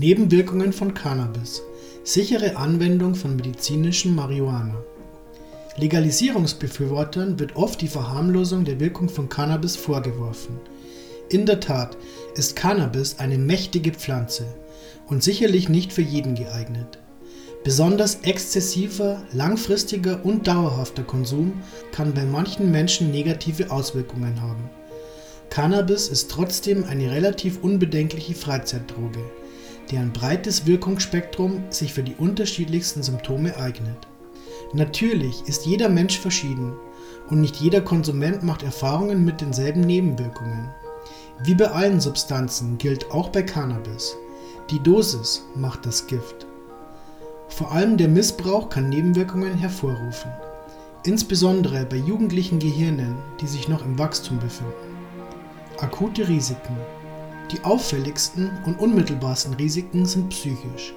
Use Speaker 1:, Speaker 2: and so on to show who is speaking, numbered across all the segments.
Speaker 1: Nebenwirkungen von Cannabis. Sichere Anwendung von medizinischem Marihuana. Legalisierungsbefürwortern wird oft die Verharmlosung der Wirkung von Cannabis vorgeworfen. In der Tat ist Cannabis eine mächtige Pflanze und sicherlich nicht für jeden geeignet. Besonders exzessiver, langfristiger und dauerhafter Konsum kann bei manchen Menschen negative Auswirkungen haben. Cannabis ist trotzdem eine relativ unbedenkliche Freizeitdroge, deren breites Wirkungsspektrum sich für die unterschiedlichsten Symptome eignet. Natürlich ist jeder Mensch verschieden und nicht jeder Konsument macht Erfahrungen mit denselben Nebenwirkungen. Wie bei allen Substanzen gilt auch bei Cannabis. Die Dosis macht das Gift. Vor allem der Missbrauch kann Nebenwirkungen hervorrufen, insbesondere bei jugendlichen Gehirnen, die sich noch im Wachstum befinden. Akute Risiken. Die auffälligsten und unmittelbarsten Risiken sind psychisch.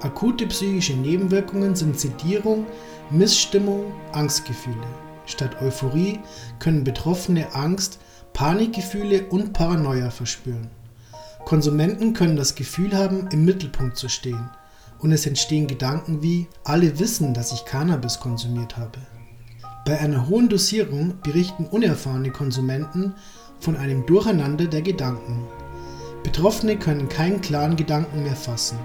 Speaker 1: Akute psychische Nebenwirkungen sind Sedierung, Missstimmung, Angstgefühle. Statt Euphorie können Betroffene Angst, Panikgefühle und Paranoia verspüren. Konsumenten können das Gefühl haben, im Mittelpunkt zu stehen und es entstehen Gedanken wie, alle wissen, dass ich Cannabis konsumiert habe. Bei einer hohen Dosierung berichten unerfahrene Konsumenten von einem Durcheinander der Gedanken. Betroffene können keinen klaren Gedanken mehr fassen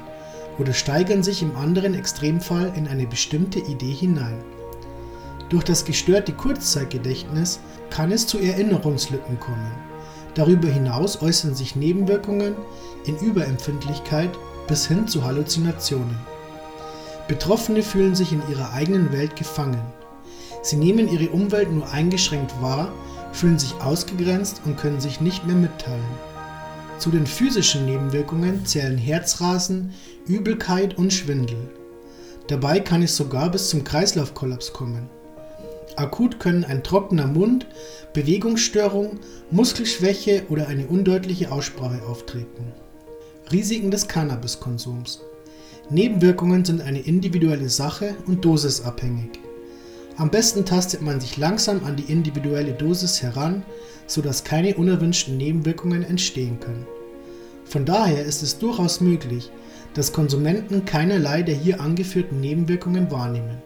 Speaker 1: oder steigern sich im anderen Extremfall in eine bestimmte Idee hinein. Durch das gestörte Kurzzeitgedächtnis kann es zu Erinnerungslücken kommen. Darüber hinaus äußern sich Nebenwirkungen in Überempfindlichkeit bis hin zu Halluzinationen. Betroffene fühlen sich in ihrer eigenen Welt gefangen. Sie nehmen ihre Umwelt nur eingeschränkt wahr, fühlen sich ausgegrenzt und können sich nicht mehr mitteilen. Zu den physischen Nebenwirkungen zählen Herzrasen, Übelkeit und Schwindel. Dabei kann es sogar bis zum Kreislaufkollaps kommen. Akut können ein trockener Mund, Bewegungsstörung, Muskelschwäche oder eine undeutliche Aussprache auftreten. Risiken des Cannabiskonsums. Nebenwirkungen sind eine individuelle Sache und dosisabhängig. Am besten tastet man sich langsam an die individuelle Dosis heran, sodass keine unerwünschten Nebenwirkungen entstehen können. Von daher ist es durchaus möglich, dass Konsumenten keinerlei der hier angeführten Nebenwirkungen wahrnehmen.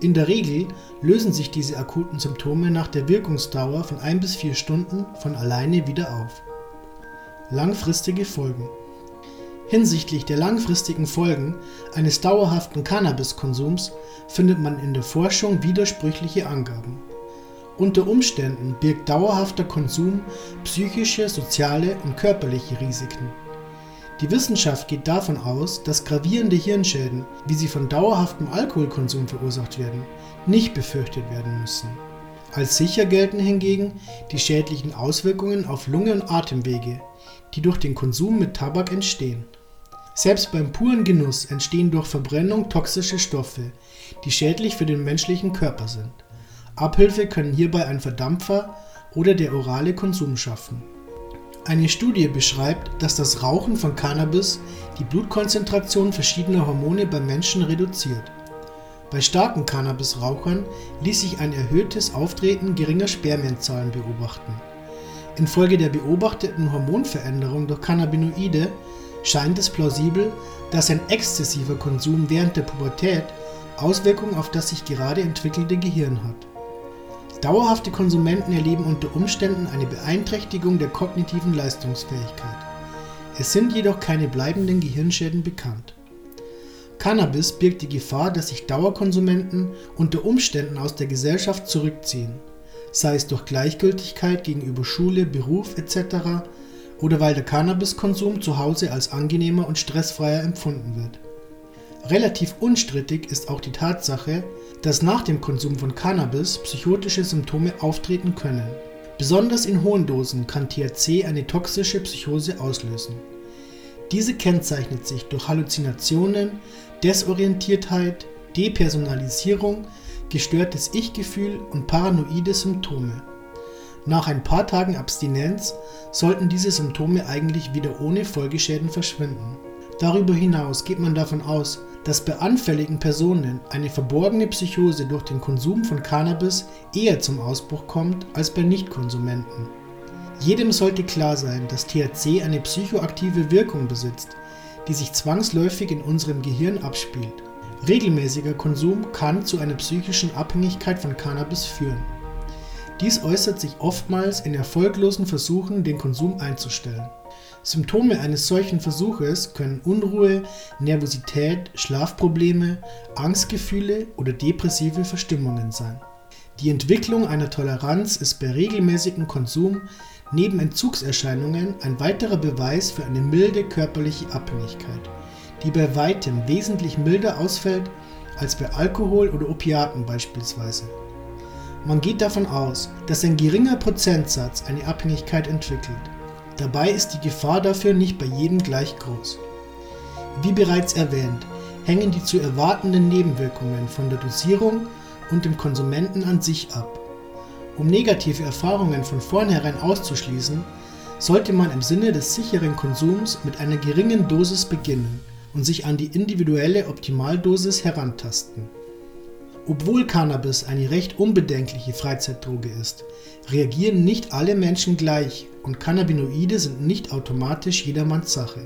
Speaker 1: In der Regel lösen sich diese akuten Symptome nach der Wirkungsdauer von 1 bis 4 Stunden von alleine wieder auf. Langfristige Folgen Hinsichtlich der langfristigen Folgen eines dauerhaften Cannabiskonsums findet man in der Forschung widersprüchliche Angaben. Unter Umständen birgt dauerhafter Konsum psychische, soziale und körperliche Risiken. Die Wissenschaft geht davon aus, dass gravierende Hirnschäden, wie sie von dauerhaftem Alkoholkonsum verursacht werden, nicht befürchtet werden müssen. Als sicher gelten hingegen die schädlichen Auswirkungen auf Lunge und Atemwege, die durch den Konsum mit Tabak entstehen. Selbst beim puren Genuss entstehen durch Verbrennung toxische Stoffe, die schädlich für den menschlichen Körper sind. Abhilfe können hierbei ein Verdampfer oder der orale Konsum schaffen. Eine Studie beschreibt, dass das Rauchen von Cannabis die Blutkonzentration verschiedener Hormone beim Menschen reduziert. Bei starken Cannabisrauchern ließ sich ein erhöhtes Auftreten geringer Spermienzahlen beobachten. Infolge der beobachteten Hormonveränderung durch Cannabinoide scheint es plausibel, dass ein exzessiver Konsum während der Pubertät Auswirkungen auf das sich gerade entwickelte Gehirn hat. Dauerhafte Konsumenten erleben unter Umständen eine Beeinträchtigung der kognitiven Leistungsfähigkeit. Es sind jedoch keine bleibenden Gehirnschäden bekannt. Cannabis birgt die Gefahr, dass sich Dauerkonsumenten unter Umständen aus der Gesellschaft zurückziehen, sei es durch Gleichgültigkeit gegenüber Schule, Beruf etc oder weil der Cannabiskonsum zu Hause als angenehmer und stressfreier empfunden wird. Relativ unstrittig ist auch die Tatsache, dass nach dem Konsum von Cannabis psychotische Symptome auftreten können. Besonders in hohen Dosen kann THC eine toxische Psychose auslösen. Diese kennzeichnet sich durch Halluzinationen, Desorientiertheit, Depersonalisierung, gestörtes Ich-Gefühl und paranoide Symptome. Nach ein paar Tagen Abstinenz sollten diese Symptome eigentlich wieder ohne Folgeschäden verschwinden. Darüber hinaus geht man davon aus, dass bei anfälligen Personen eine verborgene Psychose durch den Konsum von Cannabis eher zum Ausbruch kommt als bei Nichtkonsumenten. Jedem sollte klar sein, dass THC eine psychoaktive Wirkung besitzt, die sich zwangsläufig in unserem Gehirn abspielt. Regelmäßiger Konsum kann zu einer psychischen Abhängigkeit von Cannabis führen. Dies äußert sich oftmals in erfolglosen Versuchen, den Konsum einzustellen. Symptome eines solchen Versuches können Unruhe, Nervosität, Schlafprobleme, Angstgefühle oder depressive Verstimmungen sein. Die Entwicklung einer Toleranz ist bei regelmäßigem Konsum neben Entzugserscheinungen ein weiterer Beweis für eine milde körperliche Abhängigkeit, die bei weitem wesentlich milder ausfällt als bei Alkohol oder Opiaten beispielsweise. Man geht davon aus, dass ein geringer Prozentsatz eine Abhängigkeit entwickelt. Dabei ist die Gefahr dafür nicht bei jedem gleich groß. Wie bereits erwähnt, hängen die zu erwartenden Nebenwirkungen von der Dosierung und dem Konsumenten an sich ab. Um negative Erfahrungen von vornherein auszuschließen, sollte man im Sinne des sicheren Konsums mit einer geringen Dosis beginnen und sich an die individuelle Optimaldosis herantasten. Obwohl Cannabis eine recht unbedenkliche Freizeitdroge ist, reagieren nicht alle Menschen gleich und Cannabinoide sind nicht automatisch jedermanns Sache.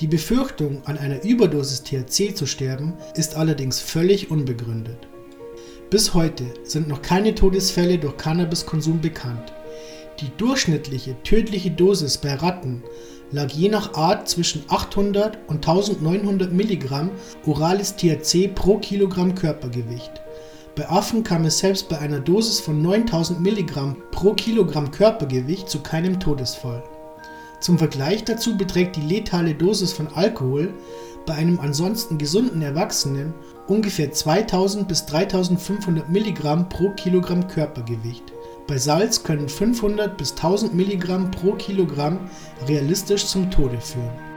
Speaker 1: Die Befürchtung, an einer Überdosis THC zu sterben, ist allerdings völlig unbegründet. Bis heute sind noch keine Todesfälle durch Cannabiskonsum bekannt. Die durchschnittliche tödliche Dosis bei Ratten lag je nach Art zwischen 800 und 1900 Milligramm orales THC pro Kilogramm Körpergewicht. Bei Affen kam es selbst bei einer Dosis von 9000 Milligramm pro Kilogramm Körpergewicht zu keinem Todesfall. Zum Vergleich dazu beträgt die letale Dosis von Alkohol bei einem ansonsten gesunden Erwachsenen ungefähr 2000 bis 3500 Milligramm pro Kilogramm Körpergewicht. Bei Salz können 500 bis 1000 Milligramm pro Kilogramm realistisch zum Tode führen